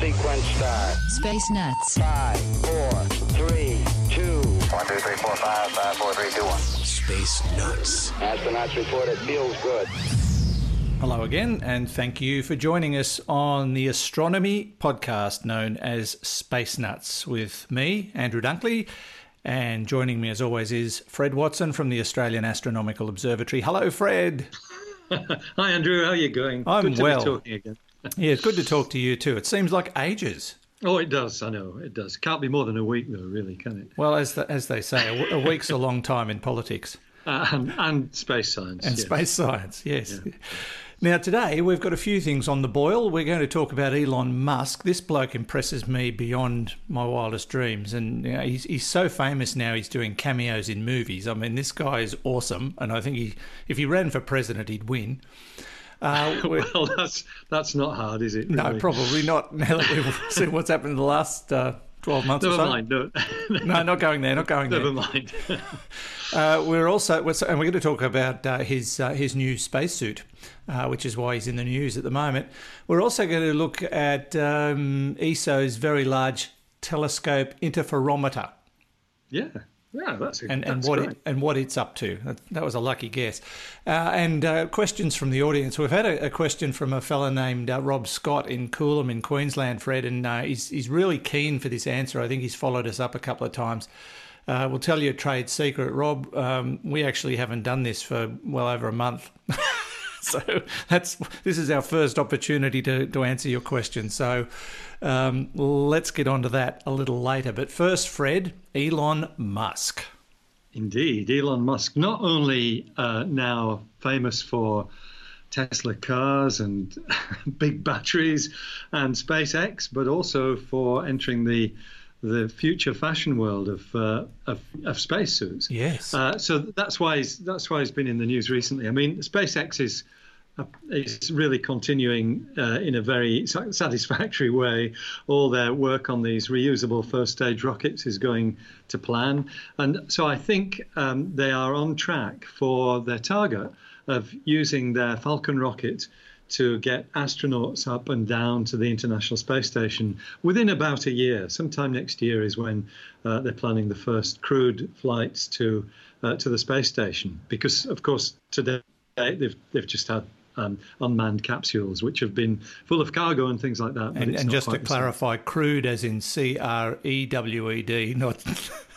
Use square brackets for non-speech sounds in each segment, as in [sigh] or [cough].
sequence start. Space Nuts. 5, 4, 3, 2. 1, 2, 3, 4, 5, 5, 4, 3, 2, 1. Space Nuts. Astronauts report it feels good. Hello again, and thank you for joining us on the astronomy podcast known as Space Nuts with me, Andrew Dunkley. And joining me, as always, is Fred Watson from the Australian Astronomical Observatory. Hello, Fred. [laughs] Hi, Andrew. How are you going? I'm good to well. Be talking again. Yeah, it's good to talk to you too. It seems like ages. Oh, it does. I know it does. Can't be more than a week, though, really, can it? Well, as the, as they say, a week's a long time in politics [laughs] Uh, and, and space science. and yes. space science. Yes. Now, today we've got a few things on the boil. We're going to talk about Elon Musk. This bloke impresses me beyond my wildest dreams. And you know, he's, he's so famous now, he's doing cameos in movies. I mean, this guy is awesome. And I think he, if he ran for president, he'd win. Uh, [laughs] Well, that's that's not hard, is it? no, probably not. [laughs] Now that we've seen what's happened in the last uh, 12 months Never or so. mind. No, [laughs] No, not going there, not going there. never mind. Uh, we're also, we're, and we're going to talk about uh, his uh, his new spacesuit, uh, which is why he's in the news at the moment. We're also going to look at um, ESO's very large telescope interferometer yeah, yeah, that's a, and, and what it, and what it's up to. That, that was a lucky guess. Uh, and uh, questions from the audience. We've had a, a question from a fella named uh, Rob Scott in Coolum in Queensland, Fred, and uh, he's he's really keen for this answer. I think he's followed us up a couple of times. Uh, we'll tell you a trade secret, Rob. Um, we actually haven't done this for well over a month. [laughs] [laughs] so that's this is our first opportunity to, to answer your question. So um, let's get on to that a little later. But first, Fred, Elon Musk. Indeed, Elon Musk not only uh, now famous for Tesla cars and [laughs] big batteries and SpaceX, but also for entering the the future fashion world of uh, of, of spacesuits. Yes. Uh, so that's why he's that's why he's been in the news recently. I mean, SpaceX is uh, is really continuing uh, in a very satisfactory way. All their work on these reusable first stage rockets is going to plan, and so I think um, they are on track for their target of using their Falcon rocket to get astronauts up and down to the International Space Station within about a year. Sometime next year is when uh, they're planning the first crewed flights to uh, to the space station. Because of course today they've they've just had um, unmanned capsules which have been full of cargo and things like that. but And, and just to same. clarify, crewed as in C R E W E D, not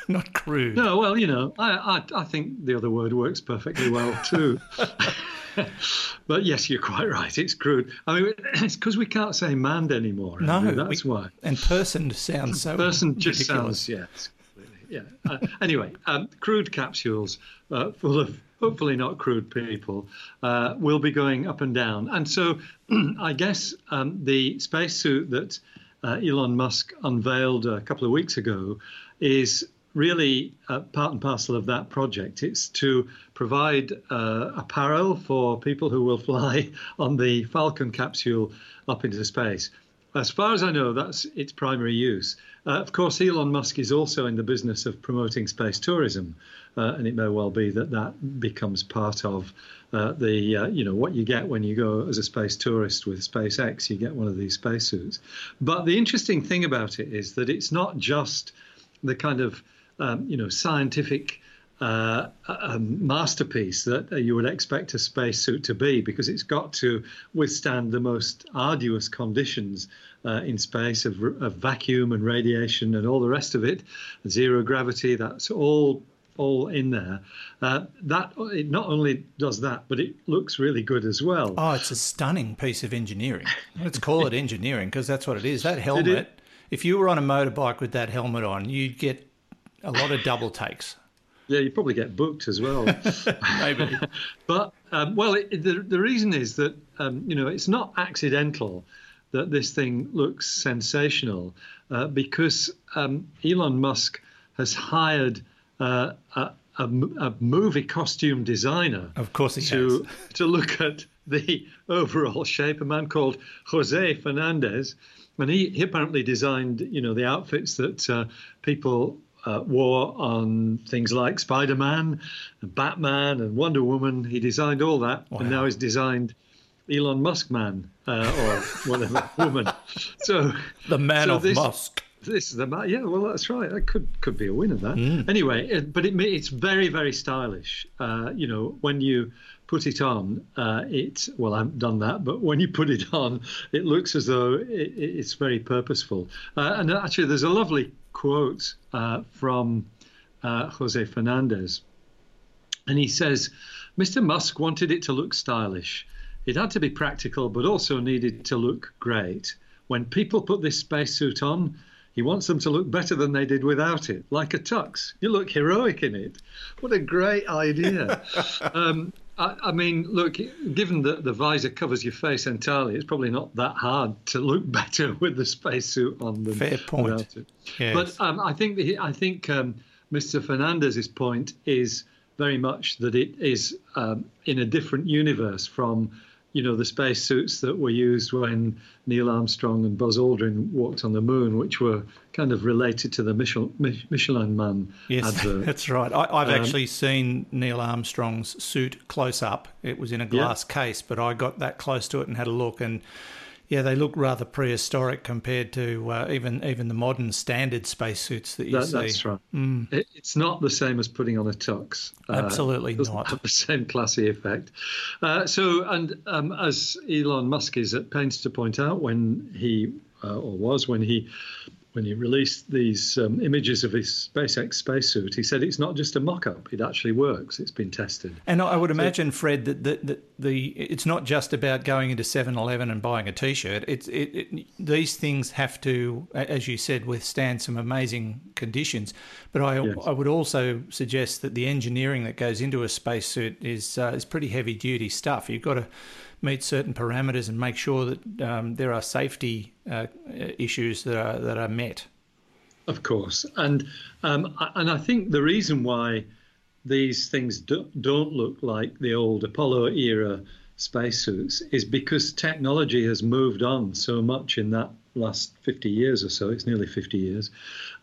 [laughs] not crude. No, well, you know, I, I, I think the other word works perfectly well too. [laughs] but yes, you're quite right. It's crewed. I mean, [clears throat] it's because we can't say manned anymore. No, Andrew, that's we- why. And person sounds so Person just ridiculous. sounds, yes. Yeah. Uh, anyway, um, crewed capsules uh, full of hopefully not crude people uh, will be going up and down. And so [clears throat] I guess um, the spacesuit that uh, Elon Musk unveiled a couple of weeks ago is really uh, part and parcel of that project. It's to provide uh, apparel for people who will [laughs] fly on the Falcon capsule up into space. As far as I know, that's its primary use. Uh, of course, Elon Musk is also in the business of promoting space tourism, uh, and it may well be that that becomes part of uh, the, uh, you know, what you get when you go as a space tourist with SpaceX. You get one of these spacesuits. But the interesting thing about it is that it's not just the kind of, um, you know, scientific uh, masterpiece that you would expect a spacesuit to be because it's got to withstand the most arduous conditions uh, in space of, of vacuum and radiation and all the rest of it, zero gravity. That's all all in there. Uh, that it not only does that, but it looks really good as well. Oh, it's a stunning piece of engineering. Let's call it [laughs] engineering because that's what it is. That helmet, if you were on a motorbike with that helmet on, you'd get a lot of double takes. Yeah, you probably get booked as well. [laughs] [laughs] Maybe. but um, well, it, the the reason is that um, you know it's not accidental that this thing looks sensational uh, because um, Elon Musk has hired uh, a, a, a, movie costume designer. Of course, he to has. to look at the overall shape. A man called Jose Fernandez, and he, he apparently designed you know the outfits that uh, people uh, wore on things like Spider Man, and Batman, and Wonder Woman. He designed all that, Wow. and now he's designed Elon Musk Man uh, or whatever [laughs] woman. So The man so of this- Musk. this is the ma- yeah. Well, that's right. That could could be a winner. That Mm. anyway. It, but it it's very very stylish. Uh, you know, when you put it on, uh, it well, I haven't done that, but when you put it on, it looks as though it- it's very purposeful. Uh, and actually, there's a lovely quote uh, from uh, Jose Fernandez, and he says, "Mr. Musk wanted it to look stylish." It had to be practical, but also needed to look great. When people put this spacesuit on, he wants them to look better than they did without it, like a tux. You look heroic in it. What a great idea. [laughs] um, I, I mean, look, given that the visor covers your face entirely, it's probably not that hard to look [laughs] better with the spacesuit on than Fair point. Yes. But um, I think the, I think um, Mr. Fernandez's point is very much that it is um, in a different universe from you know the spacesuits that were used when Neil Armstrong and Buzz Aldrin walked on the moon, which were kind of related to the Michelin, Michelin Man Yes, [laughs] advert. that's right. I, I've Um, actually seen Neil Armstrong's suit close up. It was in a glass case, but I got that close to it and had a look, and yeah, they look rather prehistoric compared to uh, even even the modern standard spacesuits that you That, see. that's right. It, it's not the same as putting on a tux. Uh, Absolutely it doesn't not. Have the same classy effect. Uh, so, and um, as Elon Musk is at pains to point out, when he uh, or was when he when he released these um, images of his SpaceX spacesuit, he said it's not just a mock-up; it actually works. It's been tested. And I would imagine, Fred, that the, the, the it's not just about going into 7-Eleven and buying a T-shirt. It's it, it, these things have to, as you said, withstand some amazing conditions. But I Yes. I would also suggest that the engineering that goes into a spacesuit is uh, is pretty heavy duty stuff. You've got to meet certain parameters and make sure that um, there are safety uh, issues that are that are met. Of course, and um, and I think the reason why these things do, don't look like the old Apollo era spacesuits is because technology has moved on so much in that last 50 years or so. It's nearly 50 years.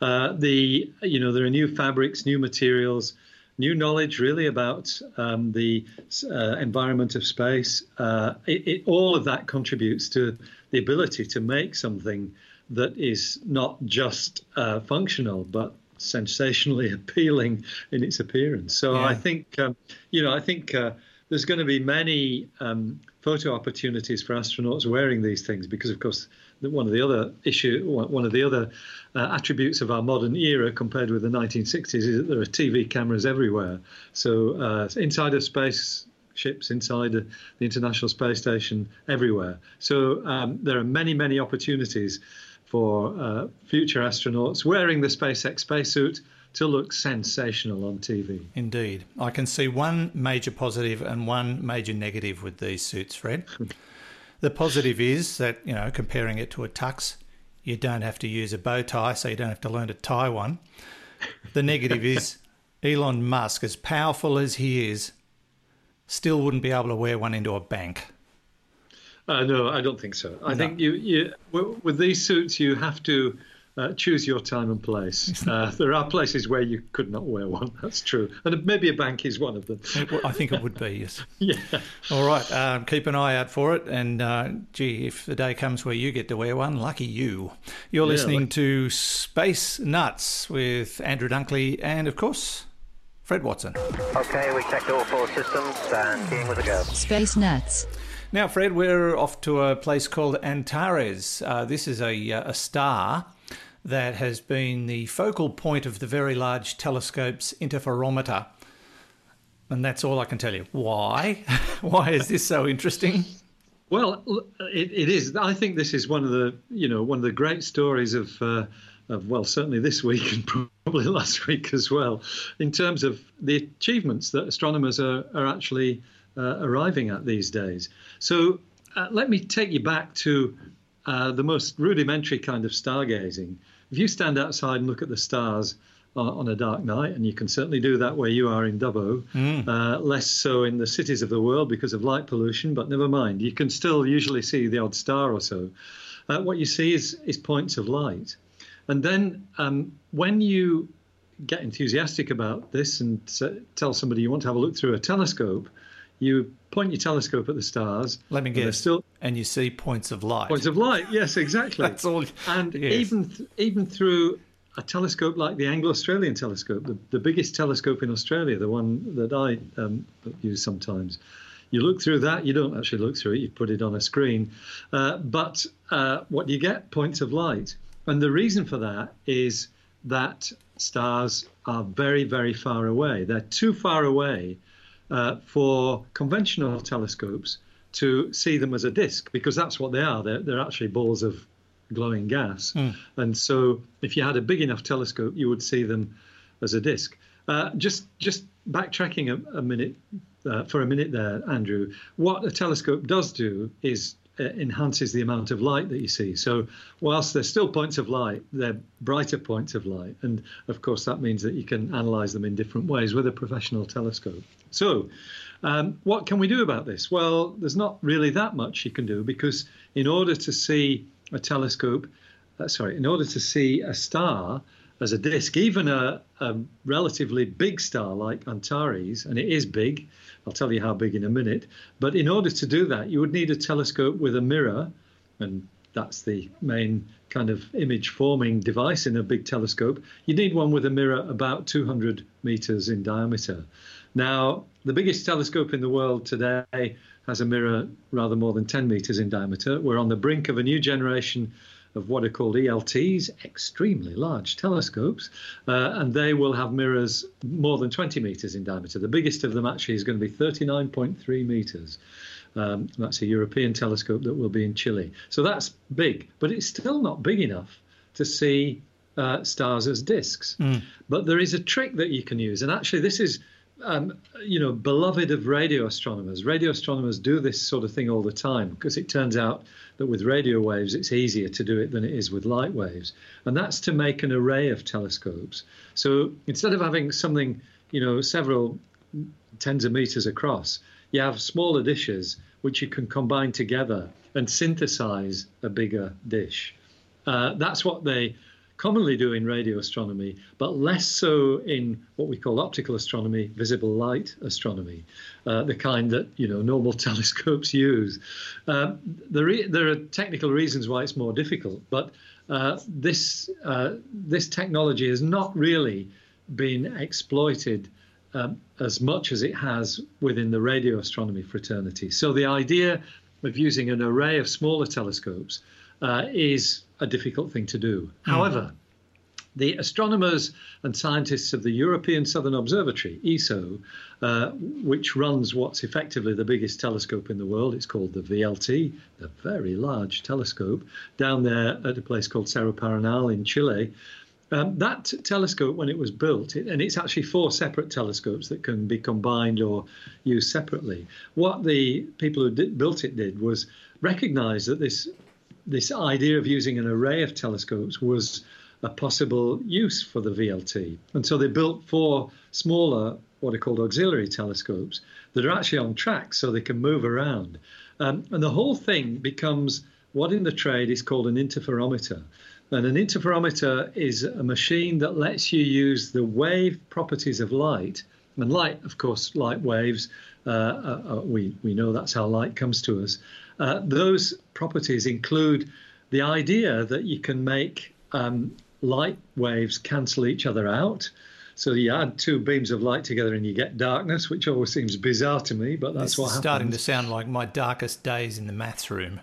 Uh, the you know there are new fabrics, new materials, new knowledge really about um, the uh, environment of space. Uh, it, it, all of that contributes to the ability to make something that is not just uh, functional but sensationally [laughs] appealing in its appearance. So Yeah. I think um, you know I think uh, there's going to be many um, photo opportunities for astronauts wearing these things because of course one of the other issue one of the other uh, attributes of our modern era compared with the 1960s is that there are TV cameras everywhere. So uh, inside of space ships inside the International Space Station everywhere. So um, there are many, many opportunities for uh, future astronauts wearing the SpaceX spacesuit to look sensational on TV. Indeed. I can see one major positive and one major negative with these suits, Fred. [laughs] the positive is that, you know, comparing it to a tux, you don't have to use a bow tie, so you don't have to learn to tie one. The negative is [laughs] Elon Musk, as powerful as he is, still wouldn't be able to wear one into a bank. Uh, no, I don't think so. I think you, you with these suits, you have to uh, choose your time and place. Uh, there are places where you could not wear one. [laughs] That's true, and maybe a bank is one of them. I think it would be, yes. [laughs] yeah. All right, um, keep an eye out for it. And uh, gee, if the day comes where you get to wear one, lucky you. You're Yeah, listening like- to Space Nuts with Andrew Dunkley and, of course, Fred Watson. Okay, we checked all four systems and keying with a go. Space Nuts. Now, Fred, we're off to a place called Antares. Uh, this is a, uh, a star that has been the focal point of the Very Large Telescope's interferometer. And that's all I can tell you. Why? [laughs] Why is this so interesting? Well, it, it is. I think this is one of the, you know, one of the great stories of uh, of well, certainly this week and [laughs] probably last week as well, in terms of the achievements that astronomers are, are actually uh, arriving at these days. So uh, let me take you back to uh, the most rudimentary kind of stargazing. If you stand outside and look at the stars on a dark night, and you can certainly do that where you are in Dubbo, mm. less so in the cities of the world because of light pollution, but never mind. You can still usually see the odd star or so. Uh, what you see is, is points of light. And then um, when you get enthusiastic about this and tell somebody you want to have a look through a telescope, you point your telescope at the stars. Let me guess. Still and you see points of light. Points of light. Yes, exactly. [laughs] That's all. And [laughs] yes. even th- even through a telescope like the Anglo-Australian telescope, the, the biggest telescope in Australia, the one that I um, use sometimes. You look through that, you don't actually look through it, you put it on a screen. Uh, but uh, what you get, points of light. And the reason for that is that stars are very, very far away. They're too far away uh, for conventional telescopes to see them as a disk because that's what they are. They're, they're actually balls of glowing gas. Mm. And so if you had a big enough telescope, you would see them as a disk. Uh, just just backtracking a, a minute uh, for a minute there, Andrew. What a telescope does do is enhances the amount of light that you see. So, whilst they're still points of light, they're brighter points of light. And of course, that means that you can analyze them in different ways with a professional telescope. So, um, what can we do about this? Well, there's not really that much you can do because in order to see a telescope, uh, sorry, in order to see a star as a disk, even a, a relatively big star like Antares, and it is big, I'll tell you how big in a minute. But in order to do that, you would need a telescope with a mirror, and that's the main kind of image forming device in a big telescope. You need one with a mirror about 200 meters in diameter. Now, the biggest telescope in the world today has a mirror rather more than 10 meters in diameter. We're on the brink of a new generation of what are called ELTs, extremely large telescopes, uh, and they will have mirrors more than 20 meters in diameter. The biggest of them actually is going to be 39.3 meters. Um, that's a European telescope that will be in Chile. So that's big, but it's still not big enough to see uh, stars as disks. Mm. But there is a trick that you can use, and actually, this is um, you know, beloved of radio astronomers. Radio astronomers do this sort of thing all the time because it turns out that with radio waves it's easier to do it than it is with light waves. And that's to make an array of telescopes. So instead of having something, you know, several tens of meters across, you have smaller dishes which you can combine together and synthesize a bigger dish. Uh, that's what they commonly do in radio astronomy, but less so in what we call optical astronomy, visible light astronomy, uh, the kind that you know normal [laughs] telescopes use. Uh, there, there are technical reasons why it's more difficult, but uh, this uh, this technology has not really been exploited. Um, as much as it has within the radio astronomy fraternity. So, the idea of using an array of smaller telescopes uh, is a difficult thing to do. Mm. However, the astronomers and scientists of the European Southern Observatory, ESO, uh, which runs what's effectively the biggest telescope in the world, it's called the VLT, the very large telescope, down there at a place called Cerro Paranal in Chile. Um, that telescope, when it was built, it, and it's actually four separate telescopes that can be combined or used separately. What the people who did, built it did was recognize that this this idea of using an array of telescopes was a possible use for the VLT. And so they built four smaller, what are called auxiliary telescopes, that are actually on tracks so they can move around. Um, and the whole thing becomes what in the trade is called an interferometer. And an interferometer is a machine that lets you use the wave properties of light. And light, of course, light waves, uh, uh, uh we, we know that's how light comes to us. Uh, those properties include the idea that you can make um, light waves cancel each other out. So you add two beams of light together and you get darkness, which always seems bizarre to me, but that's this what happens. starting to sound like my darkest days in the maths room.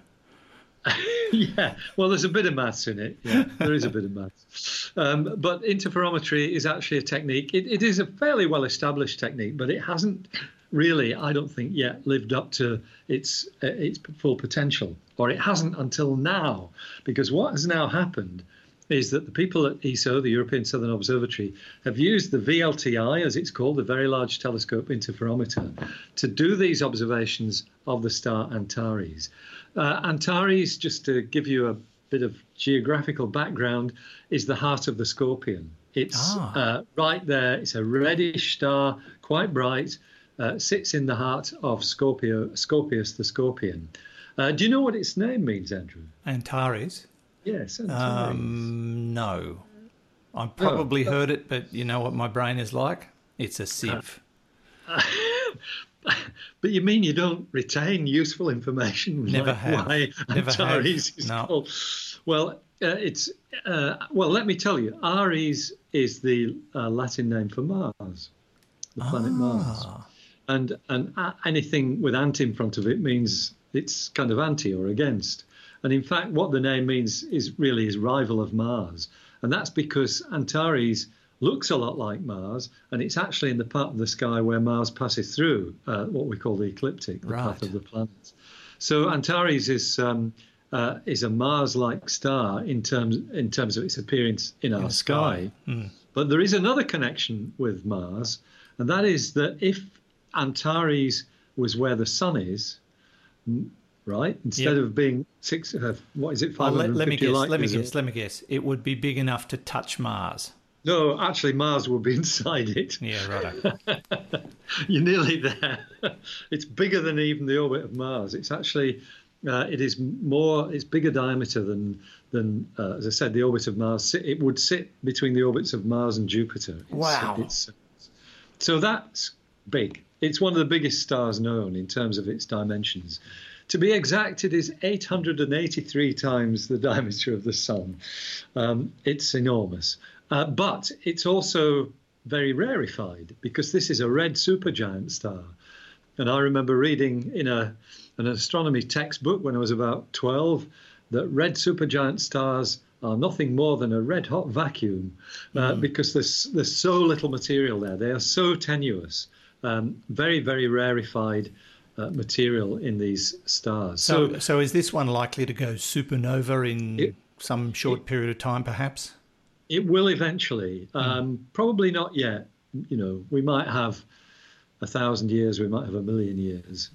[laughs] yeah, well, there's a bit of maths in it. Yeah, there is a bit of maths. Um, but interferometry is actually a technique. It, it is a fairly well established technique, but it hasn't really, I don't think, yet lived up to its uh, its full potential, or it hasn't until now. Because what has now happened is that the people at ESO, the European Southern Observatory, have used the VLTI, as it's called, the Very Large Telescope Interferometer, to do these observations of the star Antares. Uh, Antares, just to give you a bit of geographical background, is the heart of the Scorpion. It's Ah. uh, right there. It's a reddish star, quite bright. Uh, sits in the heart of Scorpio, Scorpius the Scorpion. Uh, do you know what its name means, Andrew? Antares? Yes. Um, no. I've probably heard it, but you know what my brain is like? It's a sieve. [laughs] But you mean you don't retain useful information? [laughs] Never like have. Why Never have. Antares is No. called? Well, uh, it's uh, well. Let me tell you, Ares is the uh, Latin name for Mars, the planet Mars, Ah. and and uh, anything with ant in front of it means it's kind of anti or against. And in fact, what the name means is really is rival of Mars, and that's because Antares looks a lot like Mars, and it's actually in the part of the sky where Mars passes through, uh, what we call the ecliptic, the path of the planets. So Antares is um, uh, is a Mars-like star in terms in terms of its appearance in our the sky. sky. But there is another connection with Mars, and that is that if Antares was where the Sun is, right, instead Yep. of being six, uh, what is it, five let, hundred let me guess. light Let me guess. Let me guess. It would be big enough to touch Mars. No, actually, Mars will be [laughs] inside it. Yeah, right. [laughs] You're nearly there. [laughs] it's bigger than even the orbit of Mars. It's actually, uh, it is more, it's bigger diameter than, than uh, as I said, the orbit of Mars. It would sit between the orbits of Mars and Jupiter. It's, Wow. It's, so that's big. It's one of the biggest stars known in terms of its dimensions. To be exact, it is 883 times the diameter of the Sun. Um, it's enormous. Uh, but it's also very rarefied because this is a red supergiant star. And I remember reading in a, an astronomy textbook when I was about 12 that red supergiant stars are nothing more than a red hot vacuum uh, because there's, there's so little material there. They are so tenuous, um, very, very rarefied uh, material in these stars. So, so is this one likely to go supernova in It- some short period of time, perhaps? It will eventually. Um, Probably not yet. You know, we might have a thousand years, we might have a million years,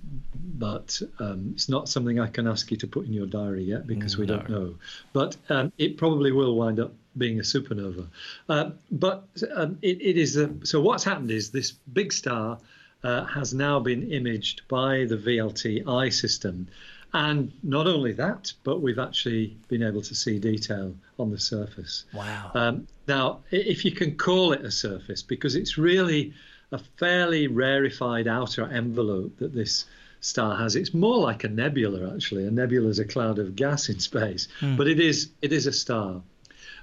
but um, it's not something I can ask you to put in your diary yet because we don't know. But um, it probably will wind up being a supernova. Uh, but um, it, it is a, so. What's happened is this big star uh, has now been imaged by the VLT-I system. And not only that, but we've actually been able to see detail on the surface. Wow. Um, now, if you can call it a surface, because it's really a fairly rarefied outer envelope that this star has. It's more like a nebula, actually. A nebula is a cloud of gas in space, but it is it is a star.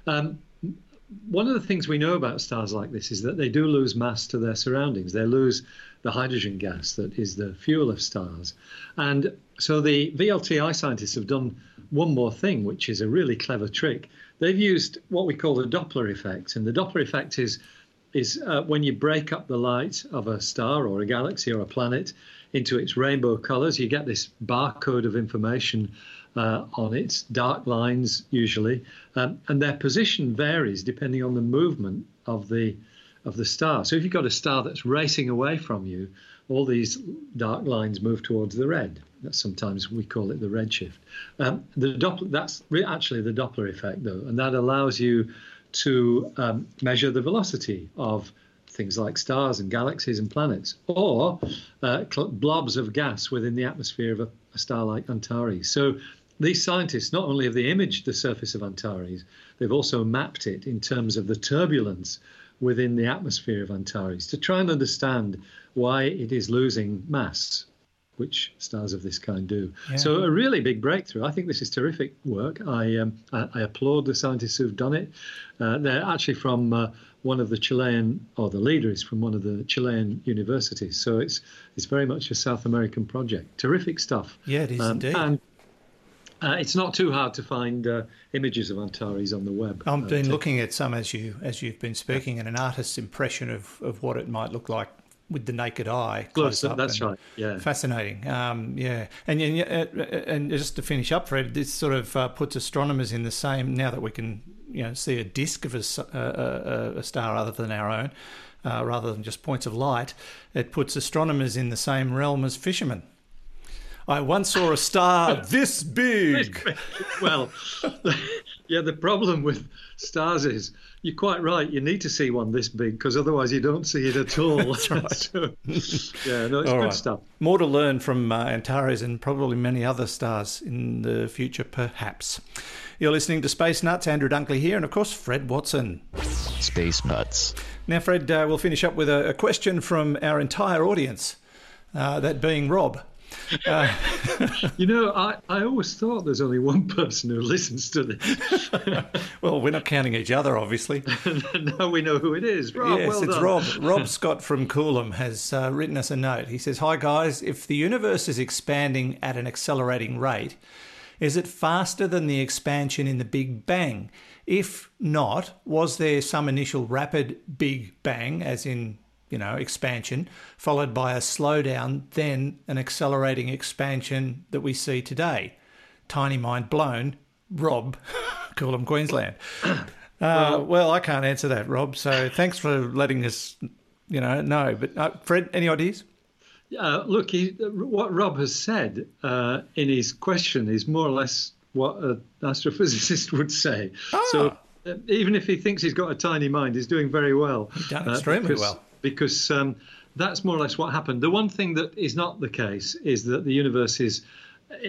Um, one of the things we know about stars like this is that they do lose mass to their surroundings. They lose the hydrogen gas that is the fuel of stars. And so the VLTI scientists have done one more thing, which is a really clever trick. They've used what we call the Doppler effect. And the Doppler effect is, is uh, when you break up the light of a star or a galaxy or a planet into its rainbow colors, you get this barcode of information uh, on it, dark lines usually, um, and their position varies depending on the movement of the of the star. So if you've got a star that's racing away from you, all these dark lines move towards the red. That's sometimes we call it the redshift. Um, the Doppler, that's actually the Doppler effect, though, and that allows you to um, measure the velocity of things like stars and galaxies and planets, or uh, blobs of gas within the atmosphere of a, a star like Antares. So these scientists not only have they imaged the surface of Antares, they've also mapped it in terms of the turbulence within the atmosphere of Antares to try and understand why it is losing mass, which stars of this kind do. So a really big breakthrough. I think this is terrific work. I um, I, I applaud the scientists who've done it. Uh, they're actually from uh, one of the Chilean, or the leader is from one of the Chilean universities. So it's it's very much a South American project. Terrific stuff. Yeah, it is indeed. And uh, it's not too hard to find uh, images of Antares on the web. I've Uh, been looking at some as you as you've been speaking, and an artist's impression of, of what it might look like with the naked eye. Close up, up that's right, yeah. fascinating. Um, yeah, and, and and just to finish up, Fred, this sort of uh, puts astronomers in the same. Now that we can you know see a disk of a, a, a star other than our own, uh, rather than just points of light, it puts astronomers in the same realm as fishermen. I once saw a star [laughs] this big. [laughs] well, yeah, the problem with stars is you're quite right. You need to see one this big because otherwise you don't see it at all. That's [laughs] right. so, yeah, no, it's All good right. stuff. More to learn from uh, Antares and probably many other stars in the future, perhaps. You're listening to Space Nuts. Andrew Dunkley here, and of course, Fred Watson. Space Nuts. Now, Fred, uh, we'll finish up with a, a question from our entire audience, uh, that being Rob. [laughs] You know, I, I always thought there's only one person who listens to this. [laughs] Well, we're not counting each other, obviously. [laughs] now we know who it is. Rob, yes, well it's done. Rob. Rob Scott from Coolum has uh, written us a note. He says, Hi, guys. If the universe is expanding at an accelerating rate, is it faster than the expansion in the Big Bang? If not, was there some initial rapid Big Bang, as in, you know, expansion, followed by a slowdown, then an accelerating expansion that we see today? Tiny mind blown. Rob, [laughs] Coolum, Queensland. Uh, well, I can't answer that, Rob. So thanks for letting us, you know, know. But uh, Fred, any ideas? Uh, look, he, what Rob has said uh, in his question is more or less what an astrophysicist [laughs] would say. So uh, even if he thinks he's got a tiny mind, he's doing very well. He's done extremely because, well. Because um, that's more or less what happened. The one thing that is not the case is that the universe is,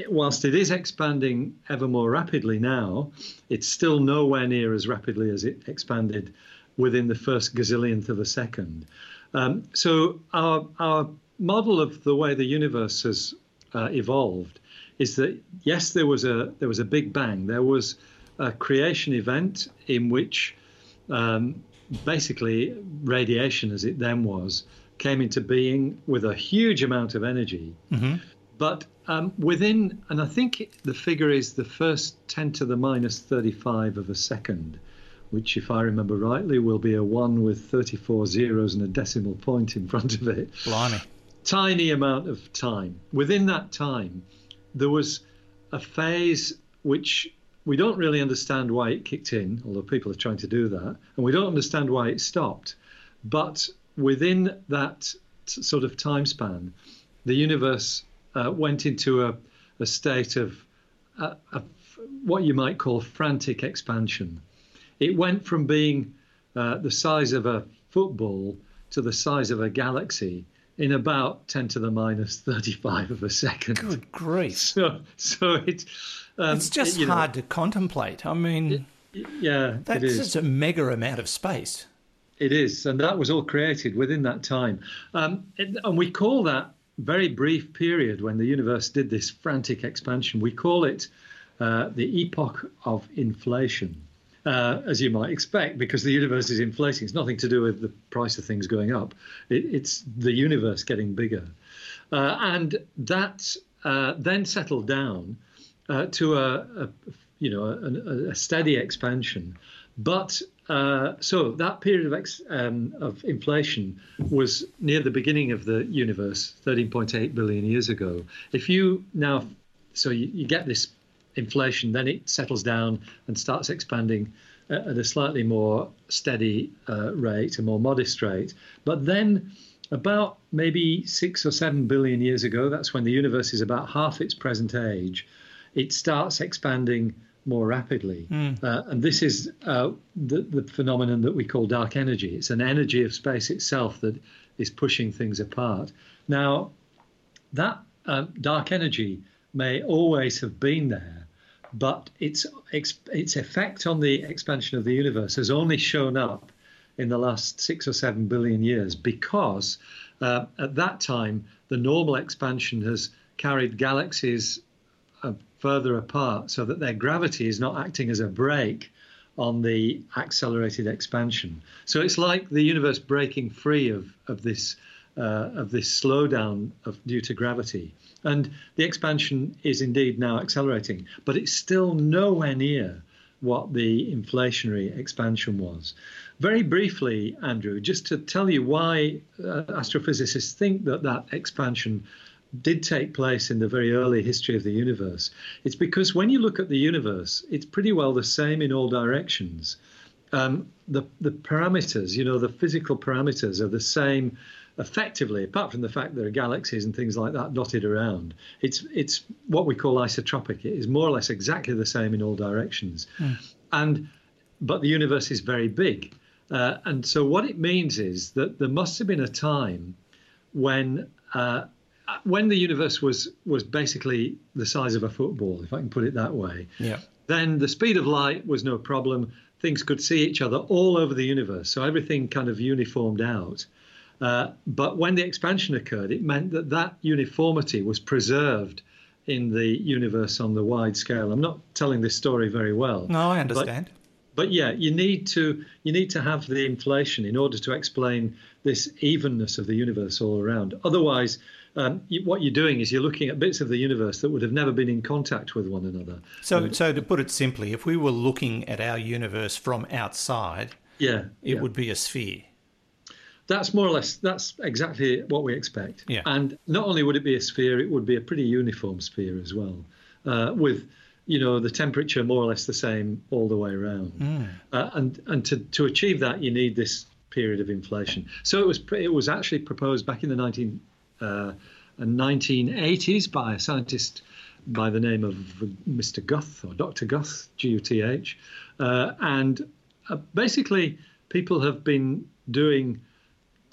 whilst it is expanding ever more rapidly now, it's still nowhere near as rapidly as it expanded within the first gazillionth of a second. Um, so our our model of the way the universe has uh, evolved is that yes, there was a there was a big bang. There was a creation event in which um, basically radiation, as it then was, came into being with a huge amount of energy. But um, within, and I think the figure is the first 10 to the minus 35 of a second, which, if I remember rightly, will be a 1 with 34 zeros and a decimal point in front of it Blimey. tiny amount of time. Within that time, there was a phase which we don't really understand why it kicked in, although people are trying to do that, and we don't understand why it stopped. But within that t- sort of time span, the universe uh, went into a, a state of a, what you might call frantic expansion. It went from being uh, the size of a football to the size of a galaxy in about 10 to the minus 35 of a second. Good grief. [laughs] So, so it, um, It's just it- you know, hard to contemplate. I mean, yeah, that's is. just a mega amount of space. It is, and that was all created within that time. Um, it- and we call that very brief period when the universe did this frantic expansion, we call it uh, the epoch of inflation, uh, as you might expect, because the universe is inflating. It's nothing to do with the price of things going up, it, it's the universe getting bigger. Uh, and that uh, then settled down uh, to a, a you know a, a steady expansion, but uh, so that period of ex, um, of inflation was near the beginning of the universe, 13.8 billion years ago. If you now, so you, you get this inflation, then it settles down and starts expanding at at a slightly more steady uh, rate, a more modest rate. But then, about maybe six or seven billion years ago, that's when the universe is about half its present age, it starts expanding more rapidly. Uh, and this is uh, the, the phenomenon that we call dark energy. It's an energy of space itself that is pushing things apart. Now, that um, dark energy may always have been there, but its its effect on the expansion of the universe has only shown up in the last six or seven billion years because uh, at that time the normal expansion has carried galaxies uh, further apart so that their gravity is not acting as a brake on the accelerated expansion. So it's like the universe breaking free of, of this uh, of this slowdown of due to gravity. And the expansion is indeed now accelerating, but it's still nowhere near what the inflationary expansion was. Very briefly, Andrew, just to tell you why uh, astrophysicists think that that expansion did take place in the very early history of the universe. It's because when you look at the universe, it's pretty well the same in all directions. Um, the the parameters, you know, the physical parameters are the same effectively, apart from the fact there are galaxies and things like that dotted around. It's it's what we call isotropic. It is more or less exactly the same in all directions, and but the universe is very big, uh, and so what it means is that there must have been a time when. Uh, when the universe was was basically the size of a football, if I can put it that way, Yeah. then the speed of light was no problem. Things could see each other all over the universe, so everything kind of uniformed out. Uh, but when the expansion occurred, it meant that that uniformity was preserved in the universe on the wide scale. I'm not telling this story very well. No, I understand. but yeah, you need to you need to have the inflation in order to explain this evenness of the universe all around. Otherwise, um, you, what you're doing is you're looking at bits of the universe that would have never been in contact with one another. So, so to put it simply, if we were looking at our universe from outside, Yeah, it yeah. would be a sphere. That's more or less that's exactly what we expect. Yeah. And not only would it be a sphere, it would be a pretty uniform sphere as well, uh, with you know the temperature more or less the same all the way around. Uh, and and to to achieve that, you need this period of inflation. So it was it was actually proposed back in the 19 uh, 1980s by a scientist by the name of Mr. Guth or Dr. Guth, G-U-T-H, uh, and uh, basically people have been doing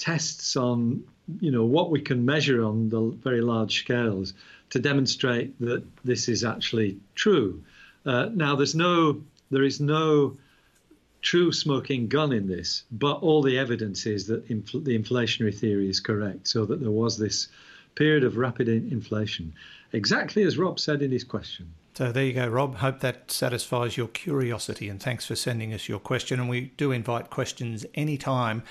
tests on you know what we can measure on the very large scales to demonstrate that this is actually true. Uh, now there's no there is no true smoking gun in this, but all the evidence is that infl- the inflationary theory is correct, so that there was this period of rapid in- inflation, exactly as Rob said in his question. So there you go, Rob. Hope that satisfies your curiosity, and thanks for sending us your question. And we do invite questions anytime.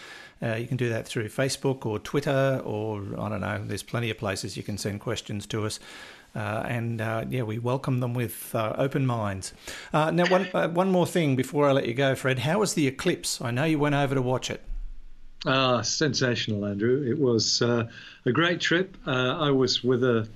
Uh, you can do that through Facebook or Twitter, or I don't know. There's plenty of places you can send questions to us. Uh, and uh, yeah, we welcome them with uh, open minds. Uh, now, one uh, one more thing before I let you go, Fred. How was the eclipse? I know you went over to watch it. Ah, sensational, Andrew. It was uh, a great trip. I was with a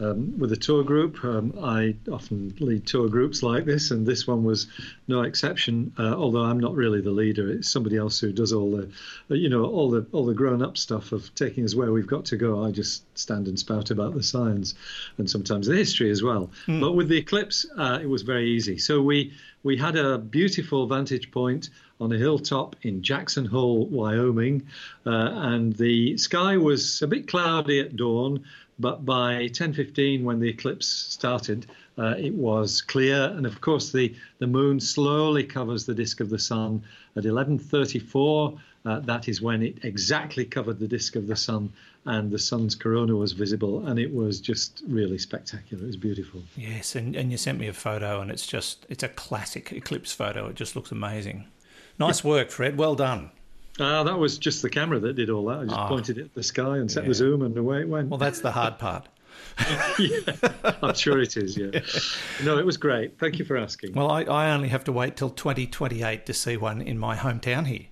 um, with a tour group. Um, I often lead tour groups like this, and this one was no exception. Uh, although I'm not really the leader; it's somebody else who does all the, uh, you know, all the all the grown-up stuff of taking us where we've got to go. I just stand and spout about the science and sometimes the history as well. But with the eclipse, uh, it was very easy. So we we had a beautiful vantage point on a hilltop in Jackson Hole, Wyoming, uh, and the sky was a bit cloudy at dawn, but by 10:15, when the eclipse started, uh, it was clear, and of course the the moon slowly covers the disk of the sun at 11:34. Uh, that is when it exactly covered the disk of the sun, and the sun's corona was visible, and it was just really spectacular. It was beautiful. Yes, and, and you sent me a photo, and it's just it's a classic eclipse photo. It just looks amazing. Nice work, Fred. Well done. Uh, that was just the camera that did all that. I just Ah. pointed it at the sky and set Yeah. the zoom, and away it went. Well, that's the hard part. [laughs] I'm sure it is, yeah. [laughs] No, it was great. Thank you for asking. Well, I, I only have to wait till 2028 to see one in my hometown here.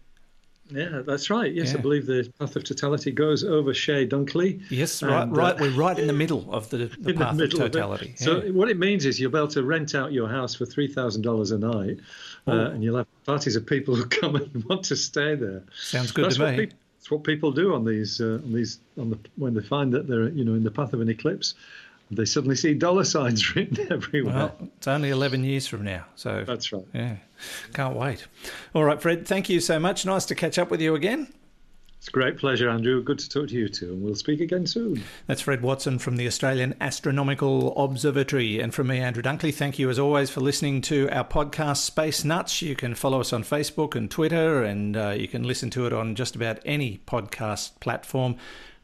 Yeah, that's right. Yes, Yeah. I believe the path of totality goes over Chez Dunkley. Yes, right, And, uh, right. We're right in the middle of the, the in the path of middle of totality. So what it means is you'll be able to rent out your house for three thousand dollars a night, uh, Oh. and you'll have parties of people [laughs] who come and want to stay there. Sounds good that's to me. That's what people do on these uh, on these on the when they find that they're you know in the path of an eclipse, they suddenly see dollar signs [laughs] written everywhere. Well, it's only 11 years from now, so that's right. yeah, can't wait. All right, Fred. Thank you so much. Nice to catch up with you again. It's a great pleasure, Andrew. Good to talk to you too, and we'll speak again soon. That's Fred Watson from the Australian Astronomical Observatory. And from me, Andrew Dunkley, thank you as always for listening to our podcast, Space Nuts. You can follow us on Facebook and Twitter, and uh, you can listen to it on just about any podcast platform.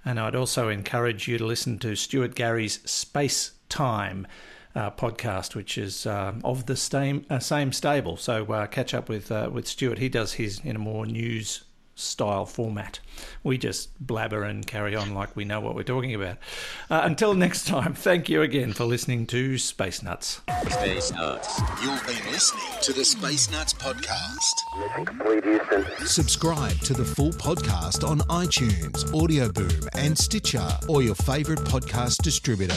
And I'd also encourage you to listen to Stuart Gary's Space Time. Uh, podcast, which is uh, of the same uh, same stable. So uh, catch up with uh, with Stuart. He does his in a more news style format. We just blabber and carry on like we know what we're talking about. Uh, until next time, thank you again for listening to Space Nuts. Space Nuts. You've been listening to the Space Nuts podcast. Mission complete, Houston. Subscribe to the full podcast on iTunes, Audio Boom, and Stitcher, or your favorite podcast distributor.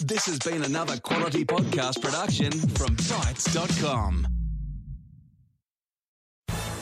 This has been another quality podcast production from Bitesz.com.